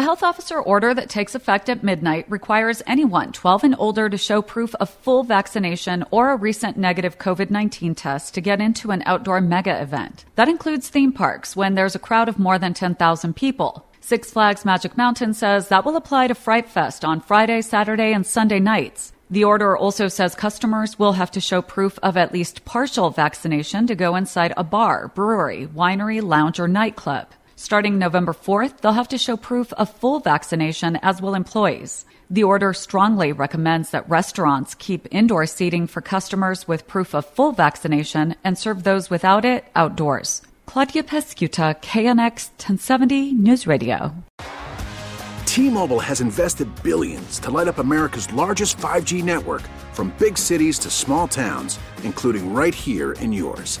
A health officer order that takes effect at midnight requires anyone 12 and older to show proof of full vaccination or a recent negative COVID 19 test to get into an outdoor mega event. That includes theme parks when there's a crowd of more than 10,000 people. Six Flags Magic Mountain says that will apply to Fright Fest on Friday, Saturday, and Sunday nights. The order also says customers will have to show proof of at least partial vaccination to go inside a bar, brewery, winery, lounge, or nightclub. Starting November 4th, they'll have to show proof of full vaccination, as will employees. The order strongly recommends that restaurants keep indoor seating for customers with proof of full vaccination and serve those without it outdoors. Claudia Peschiutta, KNX 1070 News Radio. T-Mobile has invested billions to light up America's largest 5G network from big cities to small towns, including right here in yours.